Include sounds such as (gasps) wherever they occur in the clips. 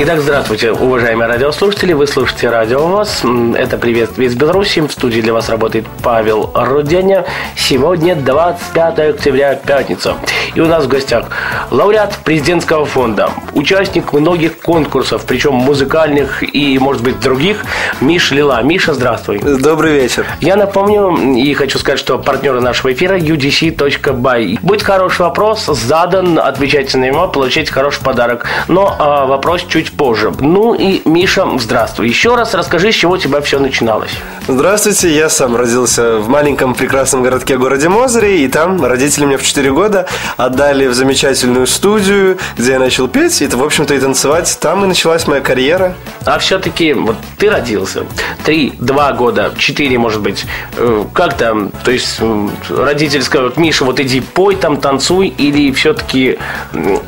Итак, здравствуйте, уважаемые радиослушатели. Вы слушаете Радио ВОЗ. Это «Приветствие из Беларуси». В студии для вас работает Павел Руденя. Сегодня 25 октября, пятница. И у нас в гостях лауреат президентского фонда, участник многих конкурсов, причем музыкальных и, может быть, других, Миш Лила. Миша, здравствуй. Добрый вечер. Я напомню и хочу сказать, что партнеры нашего эфира udc.by. Будет хороший вопрос, задан, отвечайте на него, получите хороший подарок. Но а, вопрос чуть чуть позже. Ну и, Миша, здравствуй. Еще раз расскажи, с чего у тебя все начиналось. Здравствуйте, я сам родился в маленьком прекрасном городке городе Мозыре, и там родители мне в 4 года отдали в замечательную студию, где я начал петь, и, в общем-то, и танцевать. Там и началась моя карьера. А все-таки, вот ты родился, 3, 2 года, 4, может быть, э, как там, то есть э, родители скажут, Миша, вот иди пой там, танцуй, или все-таки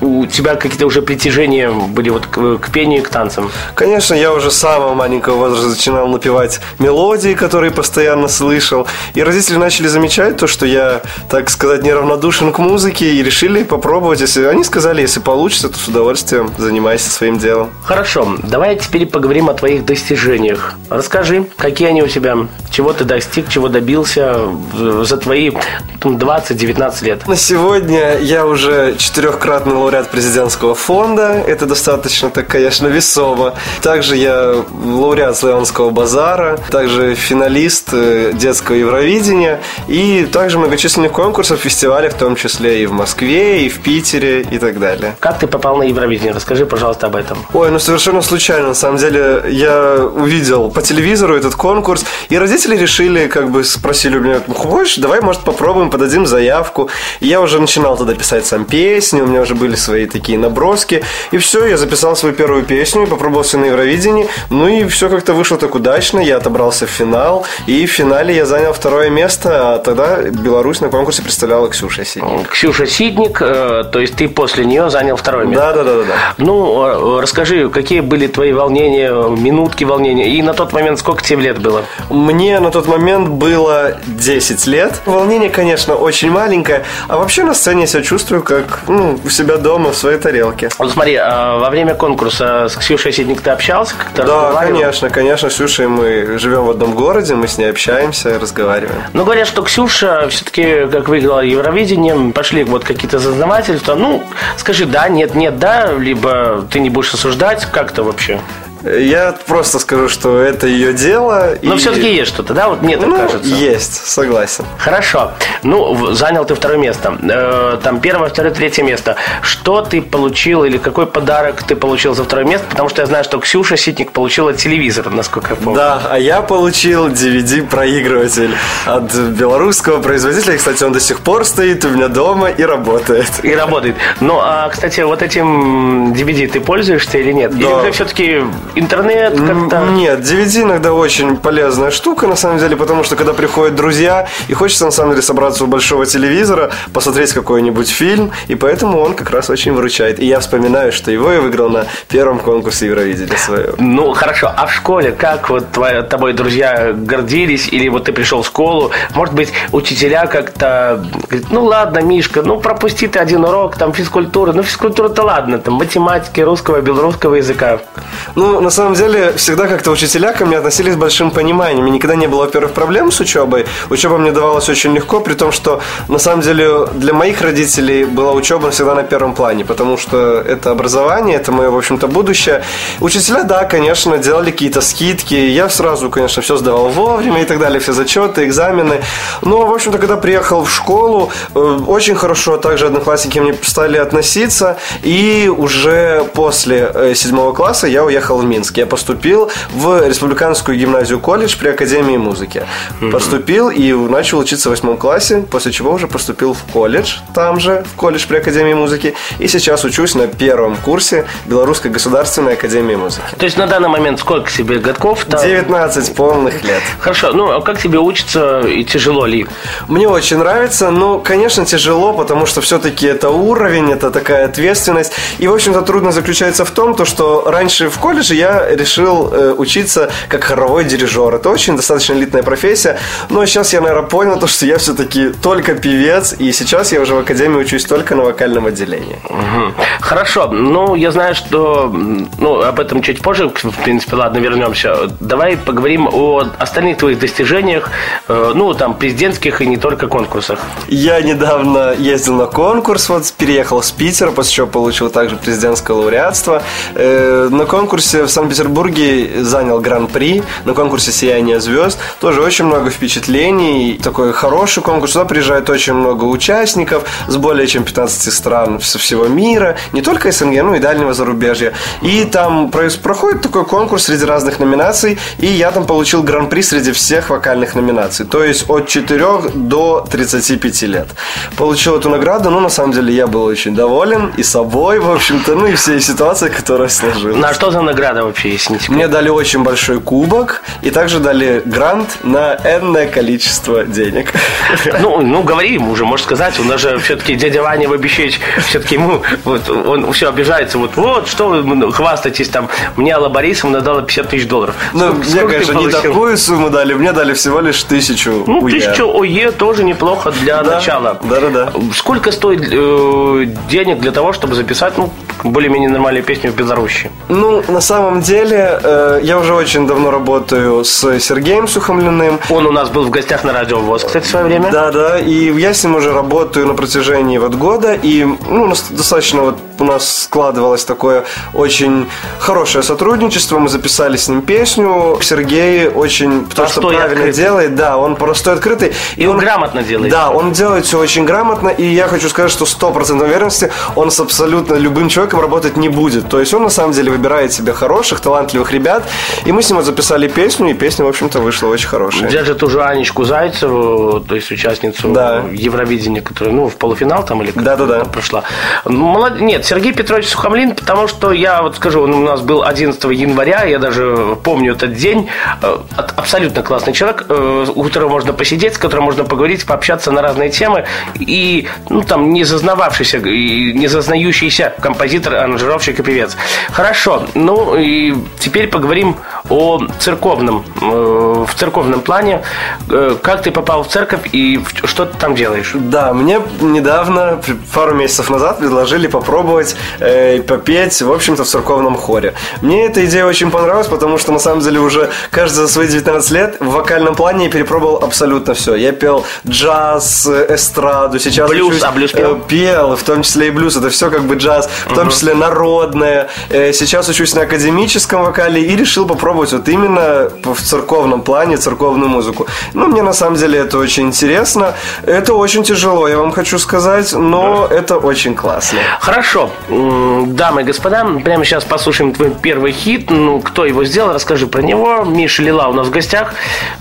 у тебя какие-то уже притяжения были вот к, к пению и к танцам? Конечно, я уже с самого маленького возраста начинал напевать мелодии, которые постоянно слышал. И родители начали замечать то, что я, так сказать, неравнодушен к музыке и решили попробовать. Если они сказали, если получится, то с удовольствием занимайся своим делом. Хорошо, давай теперь поговорим о твоих достижениях. Расскажи, какие они у тебя, чего ты достиг, чего добился за твои 20-19 лет. На сегодня я уже четырехкратный лауреат президентского фонда. Это достаточно так конечно, весомо. Также я лауреат Славянского базара, также финалист э, детского Евровидения и также многочисленных конкурсов, фестивалей, в том числе и в Москве, и в Питере и так далее. Как ты попал на Евровидение? Расскажи, пожалуйста, об этом. Ой, ну совершенно случайно. На самом деле я увидел по телевизору этот конкурс, и родители решили, как бы спросили у меня, хочешь, давай, может, попробуем, подадим заявку. И я уже начинал тогда писать сам песни, у меня уже были свои такие наброски, и все, я записал свой первую песню, попробовался на Евровидении. Ну и все как-то вышло так удачно. Я отобрался в финал. И в финале я занял второе место. А тогда Беларусь на конкурсе представляла Ксюша Сидник. Ксюша Сидник, э, то есть ты после нее занял второе место. Да, да, да, да. Ну, э, расскажи, какие были твои волнения, минутки волнения? И на тот момент сколько тебе лет было? Мне на тот момент было 10 лет. Волнение, конечно, очень маленькое. А вообще на сцене я себя чувствую как ну, у себя дома в своей тарелке. Вот смотри, а во время конкурса с Ксюшей Сидник ты общался как-то? Да, конечно, конечно, с Ксюшей мы живем в одном городе, мы с ней общаемся, разговариваем. Ну, говорят, что Ксюша все-таки, как выиграла Евровидение, пошли вот какие-то зазнавательства. Ну, скажи да, нет, нет, да, либо ты не будешь осуждать, как-то вообще? Я просто скажу, что это ее дело. Но и... все-таки есть что-то, да? Вот мне так ну, кажется. Есть, согласен. Хорошо. Ну, занял ты второе место. Э, там первое, второе, третье место. Что ты получил или какой подарок ты получил за второе место? Потому что я знаю, что Ксюша Ситник получила телевизор, насколько я помню. Да, а я получил DVD-проигрыватель от белорусского производителя. Кстати, он до сих пор стоит у меня дома и работает. И работает. Ну, а, кстати, вот этим DVD ты пользуешься или нет? Да. Или все-таки интернет как-то? Нет, DVD иногда очень полезная штука, на самом деле, потому что когда приходят друзья, и хочется, на самом деле, собраться у большого телевизора, посмотреть какой-нибудь фильм, и поэтому он как раз очень выручает. И я вспоминаю, что его я выиграл на первом конкурсе Евровидения своем. Ну, хорошо. А в школе как вот твои, тобой друзья гордились? Или вот ты пришел в школу, может быть, учителя как-то говорят, ну ладно, Мишка, ну пропусти ты один урок, там физкультуры. Ну, физкультура-то ладно, там математики, русского, белорусского языка. Ну, на самом деле, всегда как-то учителя ко мне относились с большим пониманием. И никогда не было, во-первых, проблем с учебой. Учеба мне давалась очень легко, при том, что, на самом деле, для моих родителей была учеба всегда на первом плане, потому что это образование, это мое, в общем-то, будущее. Учителя, да, конечно, делали какие-то скидки. Я сразу, конечно, все сдавал вовремя и так далее, все зачеты, экзамены. Но, в общем-то, когда приехал в школу, э, очень хорошо также одноклассники мне стали относиться. И уже после э, седьмого класса я уехал в Минске. Я поступил в Республиканскую гимназию колледж при Академии музыки. Поступил и начал учиться в восьмом классе, после чего уже поступил в колледж, там же, в колледж при Академии музыки. И сейчас учусь на первом курсе Белорусской государственной академии музыки. То есть на данный момент сколько себе годков? Там? 19 полных лет. Хорошо, ну а как тебе учится и тяжело ли? Мне очень нравится, но, конечно, тяжело, потому что все-таки это уровень, это такая ответственность. И, в общем-то, трудно заключается в том, то, что раньше в колледже я решил э, учиться как хоровой дирижер. Это очень достаточно элитная профессия. Но сейчас я, наверное, понял то, что я все-таки только певец, и сейчас я уже в академии учусь только на вокальном отделении. Угу. Хорошо, ну, я знаю, что, ну, об этом чуть позже, в принципе, ладно, вернемся. Давай поговорим о остальных твоих достижениях, э, ну, там, президентских и не только конкурсах. Я недавно ездил на конкурс, вот, переехал с Питера, после чего получил также президентское лауреатство. Э, на конкурсе в Санкт-Петербурге занял гран-при, на конкурсе «Сияние звезд». Тоже очень много впечатлений, такой хороший конкурс. Сюда приезжает очень много участников с более чем 15 стран со всего мира, не только СНГ, ну и дальнего зарубежья. И там проходит такой конкурс среди разных номинаций, и я там получил гран-при среди всех вокальных номинаций, то есть от 4 до 35 лет. Получил эту награду, ну, на самом деле, я был очень доволен и собой, в общем-то, ну и всей ситуацией, которая сложилась. На что за награда вообще, если не секрет? Мне дали очень большой кубок, и также дали грант на энное количество денег. Ну, ну говори ему уже, можешь сказать, у нас же все-таки дядя Ваня Вабищевич, все-таки ему, вот, он все обижается, вот, вот, что вы хвастаетесь там, мне Алла Борисовна дала 50 тысяч долларов. Ну, мне, конечно, не такую сумму дали, мне дали всего лишь тысячу Ну, УЕ. тысячу ОЕ тоже неплохо для да, начала. Да-да-да. Сколько стоит э, денег для того, чтобы записать, ну, более-менее нормальную песню в Беларуси? Ну, на самом деле, э, я уже очень давно работаю с Сергеем Сухомлиным. Он у нас был в гостях на радио ВОЗ, кстати, в свое время. Да, да, и я с ним уже работаю на протяжении вот года, и ну, достаточно вот у нас складывалось такое очень хорошее сотрудничество, мы записали с ним песню. Сергей очень то, что правильно открытый. делает, да, он простой, открытый. И, и он, он грамотно делает. Да, он делает все очень грамотно, и я хочу сказать, что 100% уверенности он с абсолютно любым человеком работать не будет. То есть он на самом деле выбирает себе хороших, талантливых ребят, и мы с ним записали песню, и песня, в общем-то, вышла очень хорошая. Держит ту же Анечку Зайцеву, то есть участницу да. Евровидения, которая, ну, в полуфинал там или да, да, да. прошла. Молод... Нет, Сергей Петрович Сухомлин, потому что я вот скажу, он у нас был 11 января, я даже помню этот день. Э, абсолютно классный человек, э, у которого можно посидеть, с которым можно поговорить, пообщаться на разные темы. И, ну, там, не зазнававшийся, не зазнающийся композитор, аранжировщик и певец. Хорошо, ну, и теперь поговорим о церковном, э, в церковном плане. Как ты попал в церковь и что ты там делаешь? Да, мне недавно, пару месяцев назад, предложили попробовать э, попеть, в общем-то, в церковном хоре. Мне эта идея очень понравилась, потому что, на самом деле, уже каждый за свои 19 лет в вокальном плане я перепробовал абсолютно все. Я пел джаз, эстраду, сейчас блюз, учусь, а блюз пел? Э, пел, в том числе и блюз, это все как бы джаз, в том числе народное. Э, сейчас учусь на академическом вокале и решил попробовать вот именно в церковном плане церковную музыку. Ну, мне на самом деле это очень интересно. Это очень тяжело, я вам хочу сказать, но да. это очень классно. Хорошо дамы и господа, прямо сейчас послушаем твой первый хит. Ну, кто его сделал, расскажи про него. Миша Лила у нас в гостях.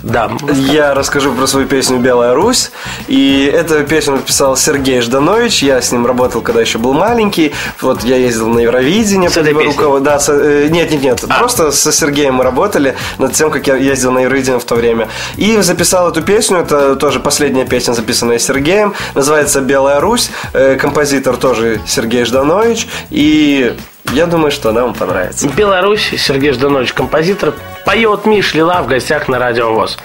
Да. Я расскажу про свою песню «Белая Русь». И эту песню написал Сергей Жданович. Я с ним работал, когда еще был маленький. Вот я ездил на Евровидение. С этой руков... Да, с... Э, нет, нет, нет. А. Просто со Сергеем мы работали над тем, как я ездил на Евровидение в то время. И записал эту песню. Это тоже последняя песня, записанная Сергеем. Называется «Белая Русь». Э, композитор тоже Сергей Жданович. И я думаю, что она вам понравится. Беларусь, Сергей Жданович, композитор, поет Миш Лила в гостях на Радио ВОЗ.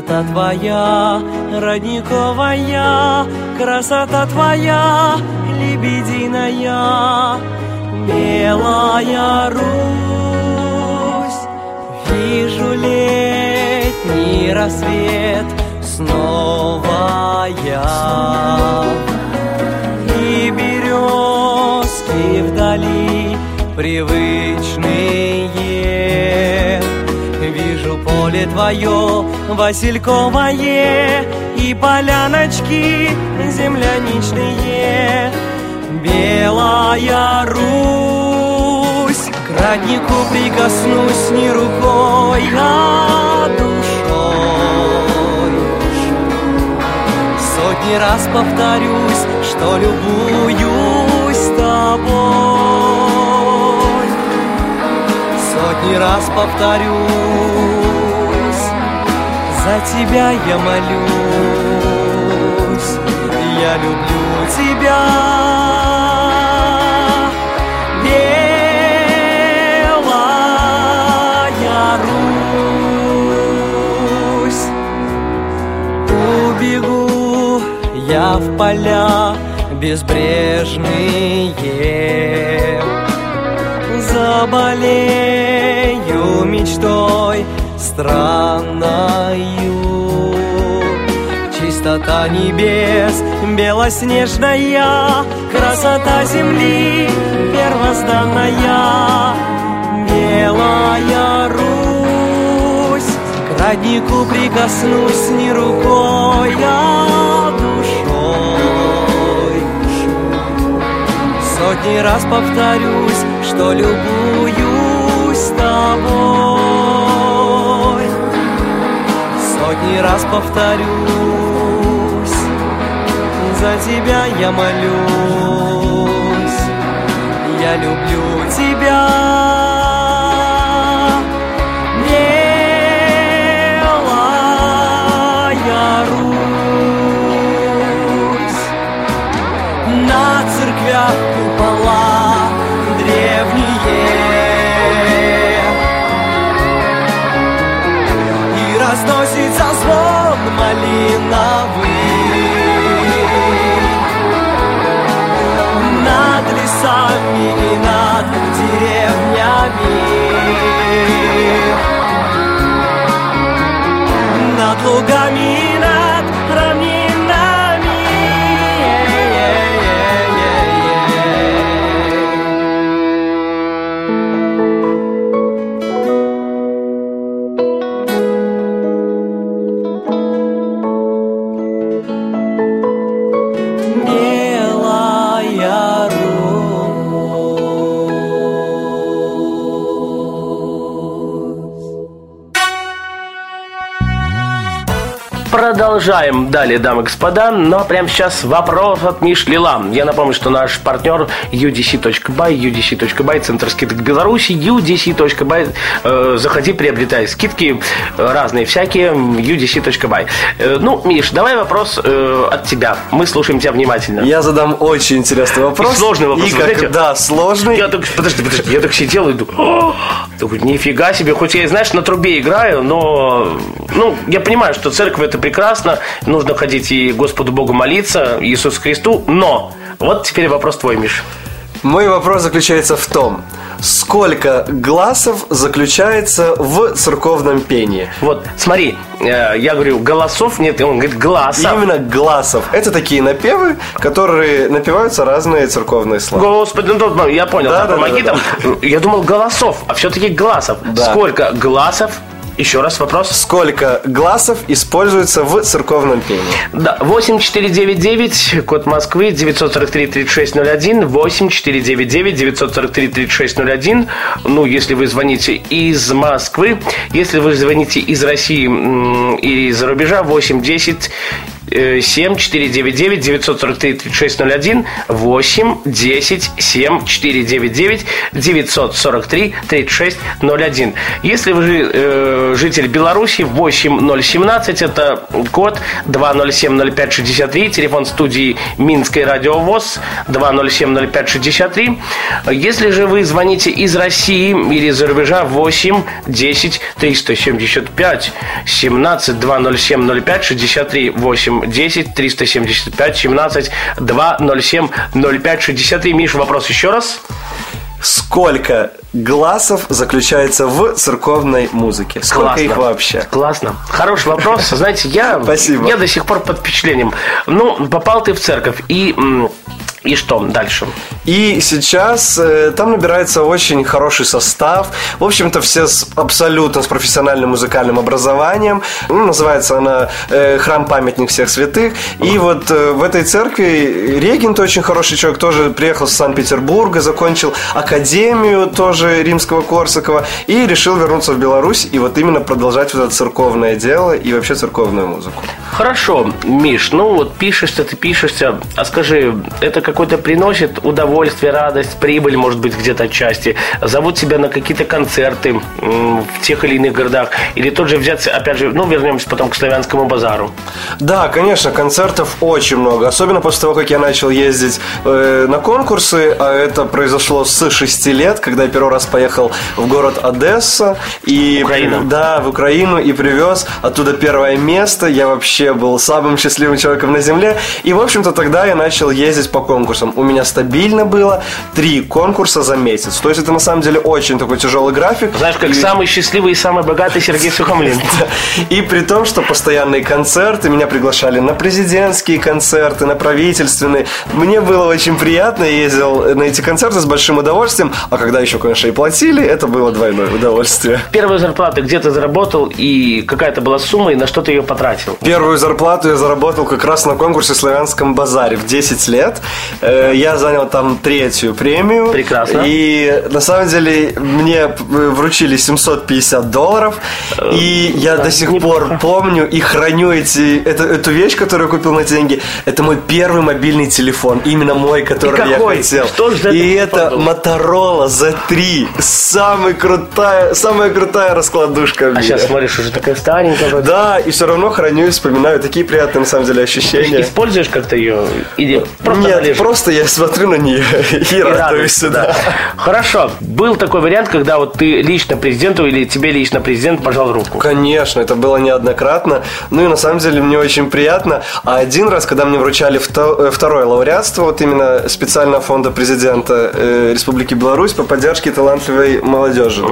Чистота твоя, родниковая, красота твоя, лебединая, белая Русь, вижу летний рассвет снова я. И березки вдали привычные поле твое васильковое И поляночки земляничные. Белая Русь К роднику прикоснусь не рукой, а душой. Сотни раз повторюсь, что любуюсь тобой. Сотни раз повторюсь, за тебя я молюсь Я люблю тебя. Белая Русь Убегу я в поля безбрежные. Заболею мечтой странною. Чистота небес белоснежная Красота земли первозданная. Белая Русь К роднику прикоснусь не рукой, а душой. Сотни раз повторюсь, что любуюсь тобой Сотни раз повторюсь, за тебя я молюсь. Я люблю тебя Продолжаем далее, дамы и господа. Но прямо сейчас вопрос от Мишлила. Я напомню, что наш партнер udc.by, udc.by, Центр скидок Беларуси, udc.by. Э, заходи, приобретай скидки разные всякие, udc.by. Э, ну, Миш, давай вопрос э, от тебя. Мы слушаем тебя внимательно. Я задам очень интересный вопрос. И сложный вопрос, И как- да, сложный. Я так, подожди, подожди, я так сидел и думаю! (gasps) Думаю, нифига себе, хоть я знаешь, на трубе играю, но, ну, я понимаю, что церковь это прекрасно, нужно ходить и Господу Богу молиться, Иисусу Христу, но, вот теперь вопрос твой, Миш. Мой вопрос заключается в том, сколько гласов заключается в церковном пении? Вот, смотри, э, я говорю, голосов нет, он говорит, глазов. Именно гласов. Это такие напевы, которые напеваются разные церковные слова. Господи, ну, ну, я понял, Да, да, да, помоги да, там. Я думал голосов, а все-таки глазов. Да. Сколько глазов? Еще раз вопрос. Сколько гласов используется в церковном пении? Да, 8499, код Москвы, 943-3601, 8499-943-3601. Ну, если вы звоните из Москвы, если вы звоните из России или из-за рубежа, 810 7 499 943 3601 8 10 7 499 943 3601 Если вы э, житель Беларуси 8017 это код 2070563 телефон студии Минской радиовоз 2070563 Если же вы звоните из России или из-за рубежа 8 10 375 17 207 05 63 8 10 375 17 207 05 63 Миша, вопрос еще раз. сколько глазов заключается в церковной музыке? Сколько Классно. их вообще? Классно. Хороший вопрос. Знаете, я, (laughs) Спасибо. я до сих пор под впечатлением. Ну, попал ты в церковь, и, и что дальше? И сейчас э, там набирается очень хороший состав. В общем-то, все с абсолютно с профессиональным музыкальным образованием. Ну, называется она э, Храм-памятник всех святых. И вот э, в этой церкви регент очень хороший человек, тоже приехал с Санкт-Петербурга, закончил академию тоже римского Корсакова и решил вернуться в Беларусь и вот именно продолжать вот это церковное дело и вообще церковную музыку. Хорошо, Миш, ну вот пишешься, ты пишешься, а скажи, это какой-то приносит удовольствие, радость, прибыль, может быть, где-то отчасти? Зовут тебя на какие-то концерты в тех или иных городах? Или тот же взяться, опять же, ну, вернемся потом к славянскому базару. Да, конечно, концертов очень много. Особенно после того, как я начал ездить э, на конкурсы, а это произошло с 6 лет, когда я первый раз поехал в город Одесса. И, Украина. Да, в Украину и привез оттуда первое место. Я вообще был самым счастливым человеком на земле. И, в общем-то, тогда я начал ездить по конкурсам. У меня стабильно было три конкурса за месяц. То есть это на самом деле очень такой тяжелый график. Знаешь, как И- самый счастливый и самый богатый Сергей Сухомлин. (laughs) и при том, что постоянные концерты, меня приглашали на президентские концерты, на правительственные. Мне было очень приятно, я ездил на эти концерты с большим удовольствием. А когда еще, конечно, и платили, это было двойное удовольствие. Первую зарплату где ты заработал и какая-то была сумма, и на что ты ее потратил? Первую зарплату я заработал как раз на конкурсе в Славянском базаре в 10 лет. Э, Я занял там третью премию. Прекрасно. И на самом деле мне э, вручили 750 долларов. И я до сих неплохо. пор помню и храню эти, эту, эту вещь, которую я купил на эти деньги. Это мой первый мобильный телефон. Именно мой, который я хотел. Что ж за и это был? Motorola Z3. Самый крутая, самая крутая раскладушка А сейчас смотришь, уже такая старенькая. Да, и все равно храню и вспоминаю такие приятные на самом деле ощущения. Используешь как-то ее? Или просто Нет? Просто я смотрю на нее и, И радуюсь. радуешься, Да. Хорошо. Был такой вариант, когда вот ты лично президенту или тебе лично президент пожал руку. Конечно, это было неоднократно. Ну и на самом деле мне очень приятно. А один раз, когда мне вручали э, второе лауреатство, вот именно специального фонда президента э, Республики Беларусь по поддержке талантливой молодежи.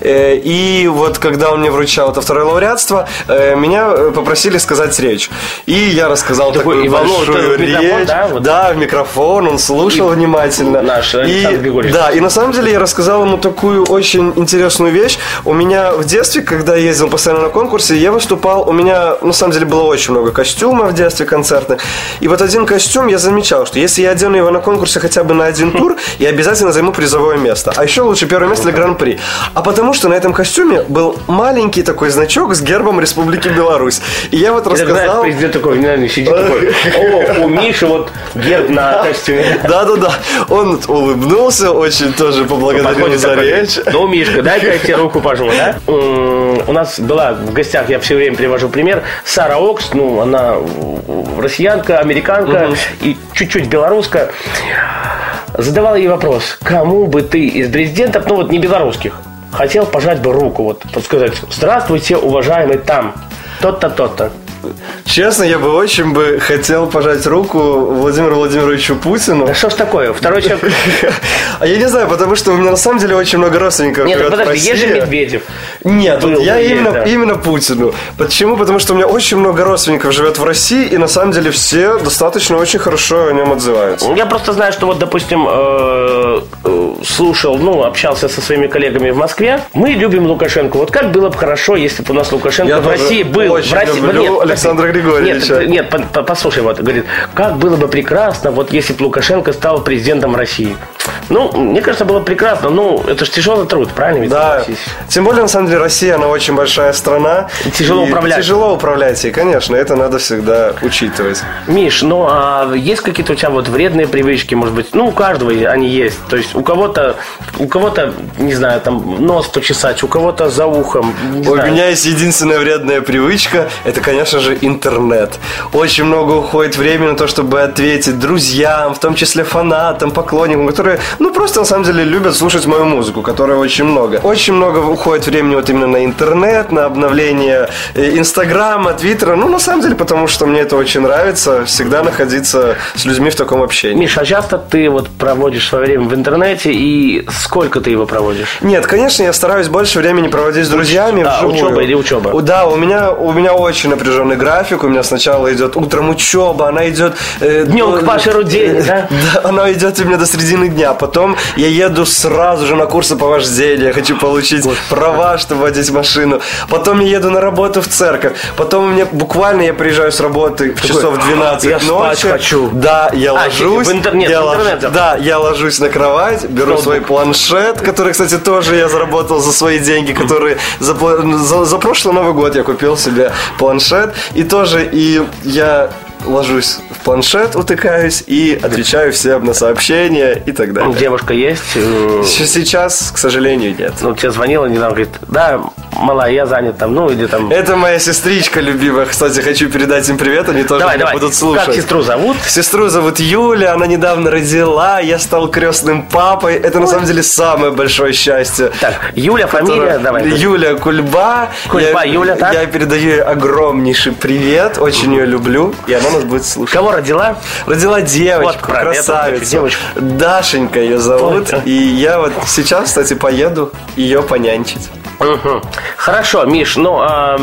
Э, и вот когда он мне вручал это второе лауреатство, меня попросили сказать речь. И я рассказал Такой такую большую речь. да, вот? Да, в микрофон, он слушал внимательно. наш И- Григорьевич. Да, и на самом деле я рассказал ему такую очень интересную вещь. У меня в детстве, когда я ездил постоянно на конкурсе, я выступал, у меня на самом деле было очень много костюмов в детстве концертных. И вот один костюм я замечал, что если я одену его на конкурсе хотя бы на один тур, (laughs) я обязательно займу призовое место. А еще лучше первое место для гран-при. А потому что на этом костюме был маленький такой значок с гербом Республики Беларусь. И я вот Ты знаешь, рассказал... президент такой, наверное, сидит такой, (laughs) о, у Миши вот герб на костюме. Да-да-да. Он улыбнулся, очень тоже поблагодарил за речь. Ну, Мишка, дай-ка я тебе руку пожму, да? У нас была в гостях, я все время привожу пример, Сара Окс, ну, она россиянка, американка и чуть-чуть белоруска. Задавала ей вопрос, кому бы ты из президентов, ну вот не белорусских, хотел пожать бы руку, вот, вот сказать, здравствуйте, уважаемый там, тот-то, тот-то. Честно, я бы очень бы хотел пожать руку Владимиру Владимировичу Путину. Да что ж такое, второй человек... (laughs) А я не знаю, потому что у меня на самом деле очень много родственников Нет, подожди, есть же. Медведев. Нет, я именно, Путину. Почему? Потому что у меня очень много родственников живет в России, и на самом деле все достаточно очень хорошо о нем отзываются. Я просто знаю, что вот, допустим, э, э, слушал, ну, общался со своими коллегами в Москве. Мы любим Лукашенко. Вот как было бы хорошо, если бы у нас Лукашенко в России был. в России, нет. Александра Григорьевича. Нет, нет, по- по- послушай, вот, говорит, как было бы прекрасно, вот если бы Лукашенко стал президентом России. Ну, мне кажется, было прекрасно. Ну, это же тяжелый труд, правильно? ведь, Да, согласись? тем более, на самом деле, Россия, она очень большая страна. И тяжело управлять. Тяжело управлять, и, конечно, это надо всегда учитывать. Миш, ну а есть какие-то у тебя вот вредные привычки, может быть? Ну, у каждого они есть. То есть у кого-то, у кого-то, не знаю, там нос почесать, у кого-то за ухом. У знаю. меня есть единственная вредная привычка, это, конечно же, интернет. Очень много уходит времени на то, чтобы ответить друзьям, в том числе фанатам, поклонникам, которые ну, просто, на самом деле, любят слушать мою музыку, которой очень много. Очень много уходит времени вот именно на интернет, на обновление э, Инстаграма, Твиттера. Ну, на самом деле, потому что мне это очень нравится, всегда находиться с людьми в таком общении. Миша, а часто ты вот проводишь свое время в интернете и сколько ты его проводишь? Нет, конечно, я стараюсь больше времени проводить с друзьями а, вживую. учеба или учеба? Да, у меня, у меня очень напряженный график. У меня сначала идет утром учеба, она идет... э, Днем э, к Паше Рудене, да? (laughs) Да, она идет у меня до середины дня. Потом я еду сразу же на курсы по вождению. Я хочу получить права, чтобы водить машину. Потом я еду на работу в церковь. Потом у меня буквально я приезжаю с работы в часов 12 Я спать ночи. хочу. Да, я А, ложусь. в интернет, я в лож- интернет запуск. Да, я ложусь на кровать, беру Ноутбук. свой планшет, который, кстати, тоже я заработал за свои деньги, которые за, за, за прошлый Новый год я купил себе планшет. И тоже и я ложусь в планшет, утыкаюсь и отвечаю всем на сообщения и так далее. Девушка есть? Э, Сейчас, к сожалению, нет. Ну, тебе звонила недавно, говорит, да, малая, я занят там, ну, или там... Это моя сестричка любимая. Кстати, хочу передать им привет, они тоже Давай, меня давай, будут слушать. как сестру зовут? Сестру зовут Юля, она недавно родила, я стал крестным папой. Это на самом деле самое большое счастье. Так, Юля, фамилия, Которая- давай. Юля Кульба. Кульба, я, Юля, так? Я передаю ей огромнейший привет, очень ее люблю, и она нас будет слушать. Кого родила? Родила девочку, Вот, красавицу. девочку. Дашенька ее зовут. Ой. И я вот сейчас, кстати, поеду ее понянчить. Мгм. Хорошо, Миш, ну, а,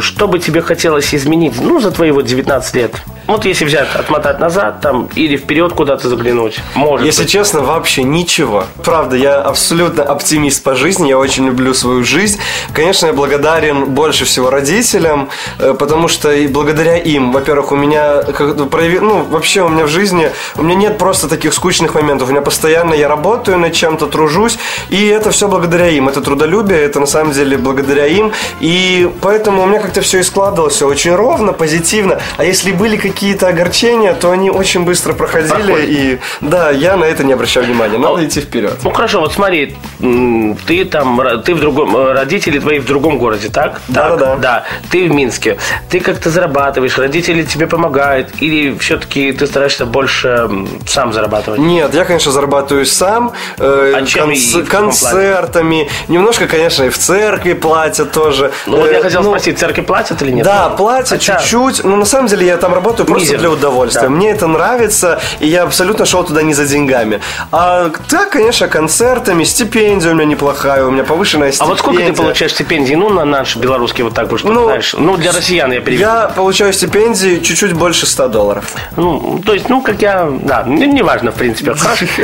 что бы тебе хотелось изменить, ну, за твои вот 19 лет? Вот если взять, отмотать назад, там, или вперед куда-то заглянуть, может Если быть. честно, вообще ничего. Правда, я абсолютно оптимист по жизни, я очень люблю свою жизнь. Конечно, я благодарен больше всего родителям, э, потому что и благодаря им, во-первых, у меня, как- прояви- ну, вообще у меня в жизни, у меня нет просто таких скучных моментов. У меня постоянно я работаю над чем-то, тружусь, и это все благодаря им. Это трудолюбие, это на самом деле благодаря им. И поэтому у меня как-то все и складывалось, все очень ровно, позитивно. А если были какие-то огорчения, то они очень быстро проходили. Проходят. И да, я на это не обращаю внимания. Надо А- идти вперед. Ну хорошо, вот смотри, ты там, ты в другом, э, родители твои в другом городе, так? Да-да-да. Так, Да, ты в Минске. Ты как-то зарабатываешь, родители тебе помогают, или все-таки ты стараешься больше сам зарабатывать? Нет, я, конечно, зарабатываю сам. э, А чем каком концертами. Немножко, конечно, и в церкви платят тоже. Ну вот Э, я хотел ну, спросить, церкви платят или нет? Да, платят хотя- чуть-чуть. Но на самом деле я там работаю просто для удовольствия. Да. Мне это нравится, и я абсолютно шел туда не за деньгами. А так, конечно, концертами, стипендия у меня неплохая, у меня повышенная А стипендия. вот сколько ты получаешь стипендий, ну, на наш белорусский вот так вот, Ну, знаешь, ну, для россиян я переведу. Я получаю стипендии чуть-чуть больше 100 долларов. Ну, то есть, ну, как я, да, ну, неважно, в принципе.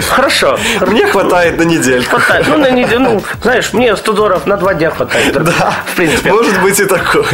Хорошо. Мне хватает на недельку. Хватает. Ну, на неделю, ну, знаешь, мне 100 долларов на два дня хватает. Да, В принципе. Может быть и такое.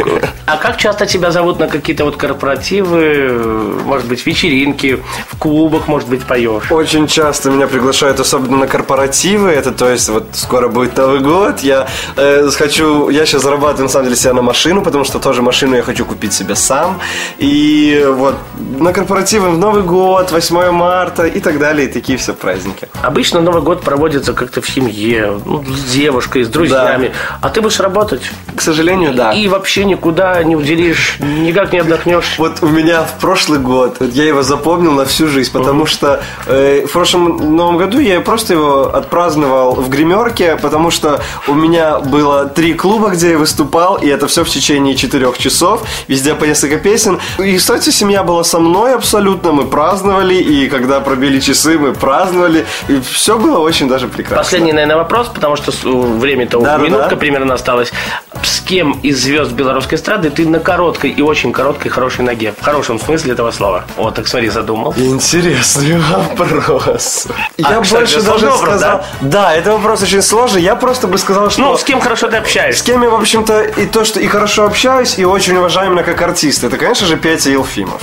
А как часто тебя зовут на какие-то вот корпоративы, может быть, вечеринки, в клубах, может быть, поешь? Очень часто меня приглашают, особенно на корпоративы. Это, то есть, вот скоро будет Новый год. Я э, хочу, я сейчас зарабатываю, на самом деле, себе на машину, потому что тоже машину я хочу купить себе сам. И вот на корпоративы в Новый год, 8 марта и так далее, и такие все праздники. Обычно Новый год проводится как-то в семье, ну, с девушкой, с друзьями. А ты будешь работать. К сожалению, да. И вообще никуда не уделишь, никак не отдохнешь. Вот у меня в прошлый год, я его запомнил на всю жизнь, потому что э, в прошлом Новом году я просто его отпраздновал в гримерке, потому что у меня было три клуба, где я выступал, и это все в течение четырех часов, везде по несколько песен. И, кстати, семья была со мной абсолютно, мы праздновали, и когда пробили часы, мы праздновали, и все было очень даже прекрасно. Последний, наверное, вопрос, потому что время-то да, минутка да. примерно осталась. С кем из звезд белорусской эстрады ты на короткой и очень короткой хорошей ноге? В хорошем смысле этого слова. Вот, так смотри, задумал. Интересный вопрос. Я А, кстати, больше даже вопрос, сказал... Да? это вопрос очень сложный. Я просто бы сказал, что... Ну, с кем хорошо ты С общаешься? кем я, в общем-то, и то, что и хорошо общаюсь, и очень уважаем меня как артиста. Это, конечно же, Петя Елфимов.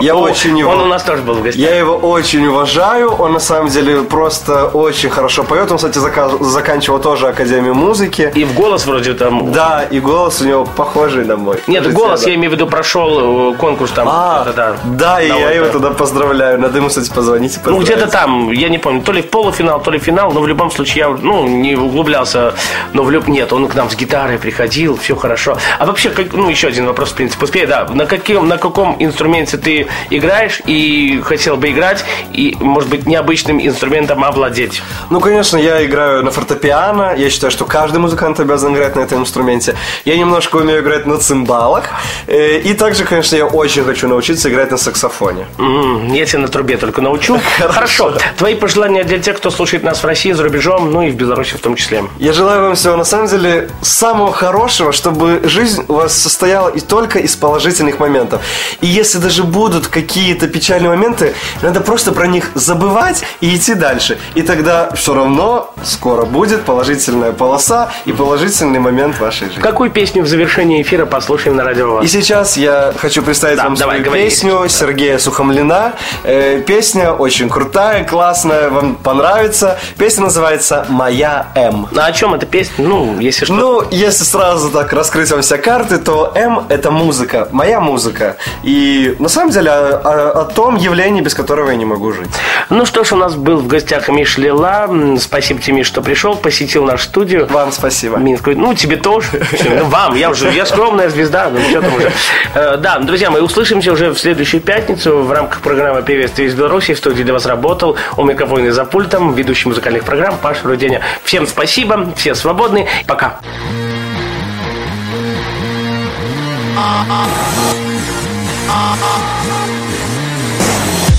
Я О, очень его... Он у нас тоже был в гостях. Я его очень уважаю, он на самом деле просто очень хорошо поет. Он, кстати, зака- заканчивал тоже Академию музыки. И в голос вроде там... Да, и голос у него похожий на мой. Нет, голос, я имею в виду, прошел э, конкурс там А, что-то, да. Да, и Да, я его да. туда поздравляю. Надо ему, кстати, позвонить Ну, где-то там, я не помню, то ли в полуфинал, то ли финал, но в любом случае я, ну, не углублялся, но в люб... Нет, он к нам с гитарой приходил, все хорошо. А вообще, как, ну, еще один вопрос, в принципе, успею, да, на, каким, на каком инструменте ты играешь и хотел бы играть, и, может быть, необычным инструментом овладеть? Ну, конечно, я играю на фортепиано. Я считаю, что каждый музыкант обязан играть на этом инструменте. Я немножко умею играть на цимбалах. Э, И также, конечно, я очень хочу научиться играть на саксофоне. М, Я тебя на трубе только научу. (laughs) Хорошо. Твои пожелания для тех, кто слушает нас в России, за рубежом, ну и в Беларуси в том числе. Я желаю вам всего, на самом деле, самого хорошего, чтобы жизнь у вас состояла и только из положительных моментов. И если даже будут какие-то печальные моменты, надо просто про них забывать и идти дальше. И тогда все равно скоро будет положительная полоса и положительный момент вашей жизни. Какую песню в завершении эфира послушаем на радио И сейчас я хочу представить Да, вам давай, свою говори. Песню Сергея Сухомлина. Э, песня очень крутая, классная, вам понравится. Песня называется «Моя М». Ну, о чем эта песня? Ну, если что. Ну, если сразу так раскрыть вам все карты, то М – это музыка, моя музыка. И на самом деле о, о- о том явлении, без которого я не могу жить. Ну что ж, у нас был в гостях Миш Лила. Спасибо тебе, Миш, что пришел, посетил нашу студию. Вам спасибо. Минск. Ну, тебе тоже. (laughs) Ну, вам, я уже, я скромная звезда, ну что там уже. Э, Да, друзья мои, услышимся уже в следующую пятницу в рамках программы «Приветствие из Беларуси». В студии для вас работал у микрофона за пультом ведущий музыкальных программ Паша Руденя. Всем спасибо, все свободны. Пока.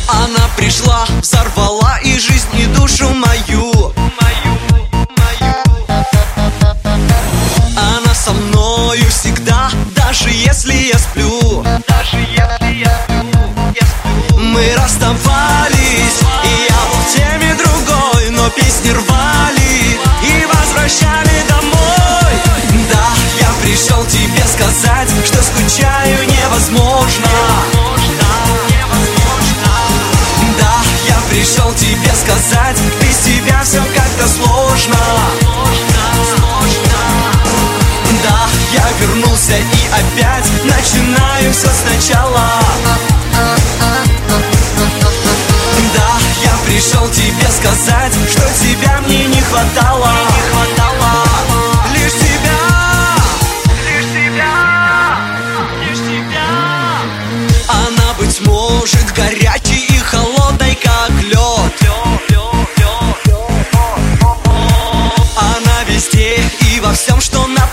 Она пришла, взорвала и жизнь, и душу мою Она со мною всегда, даже если я сплю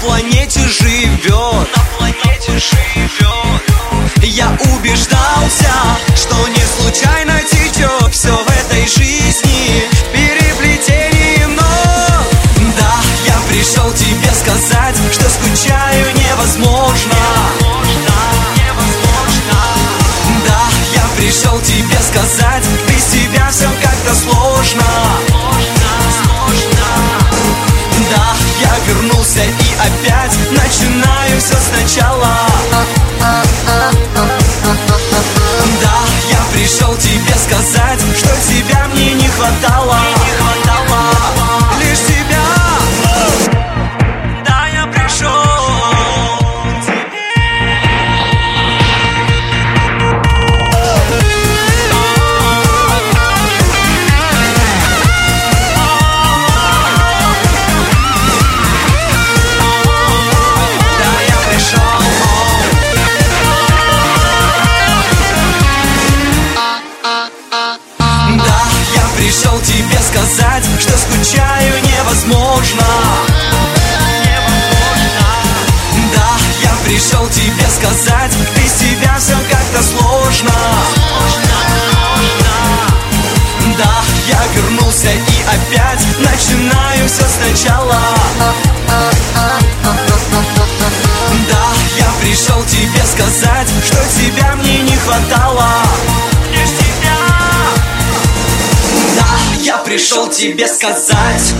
планете тебе сказать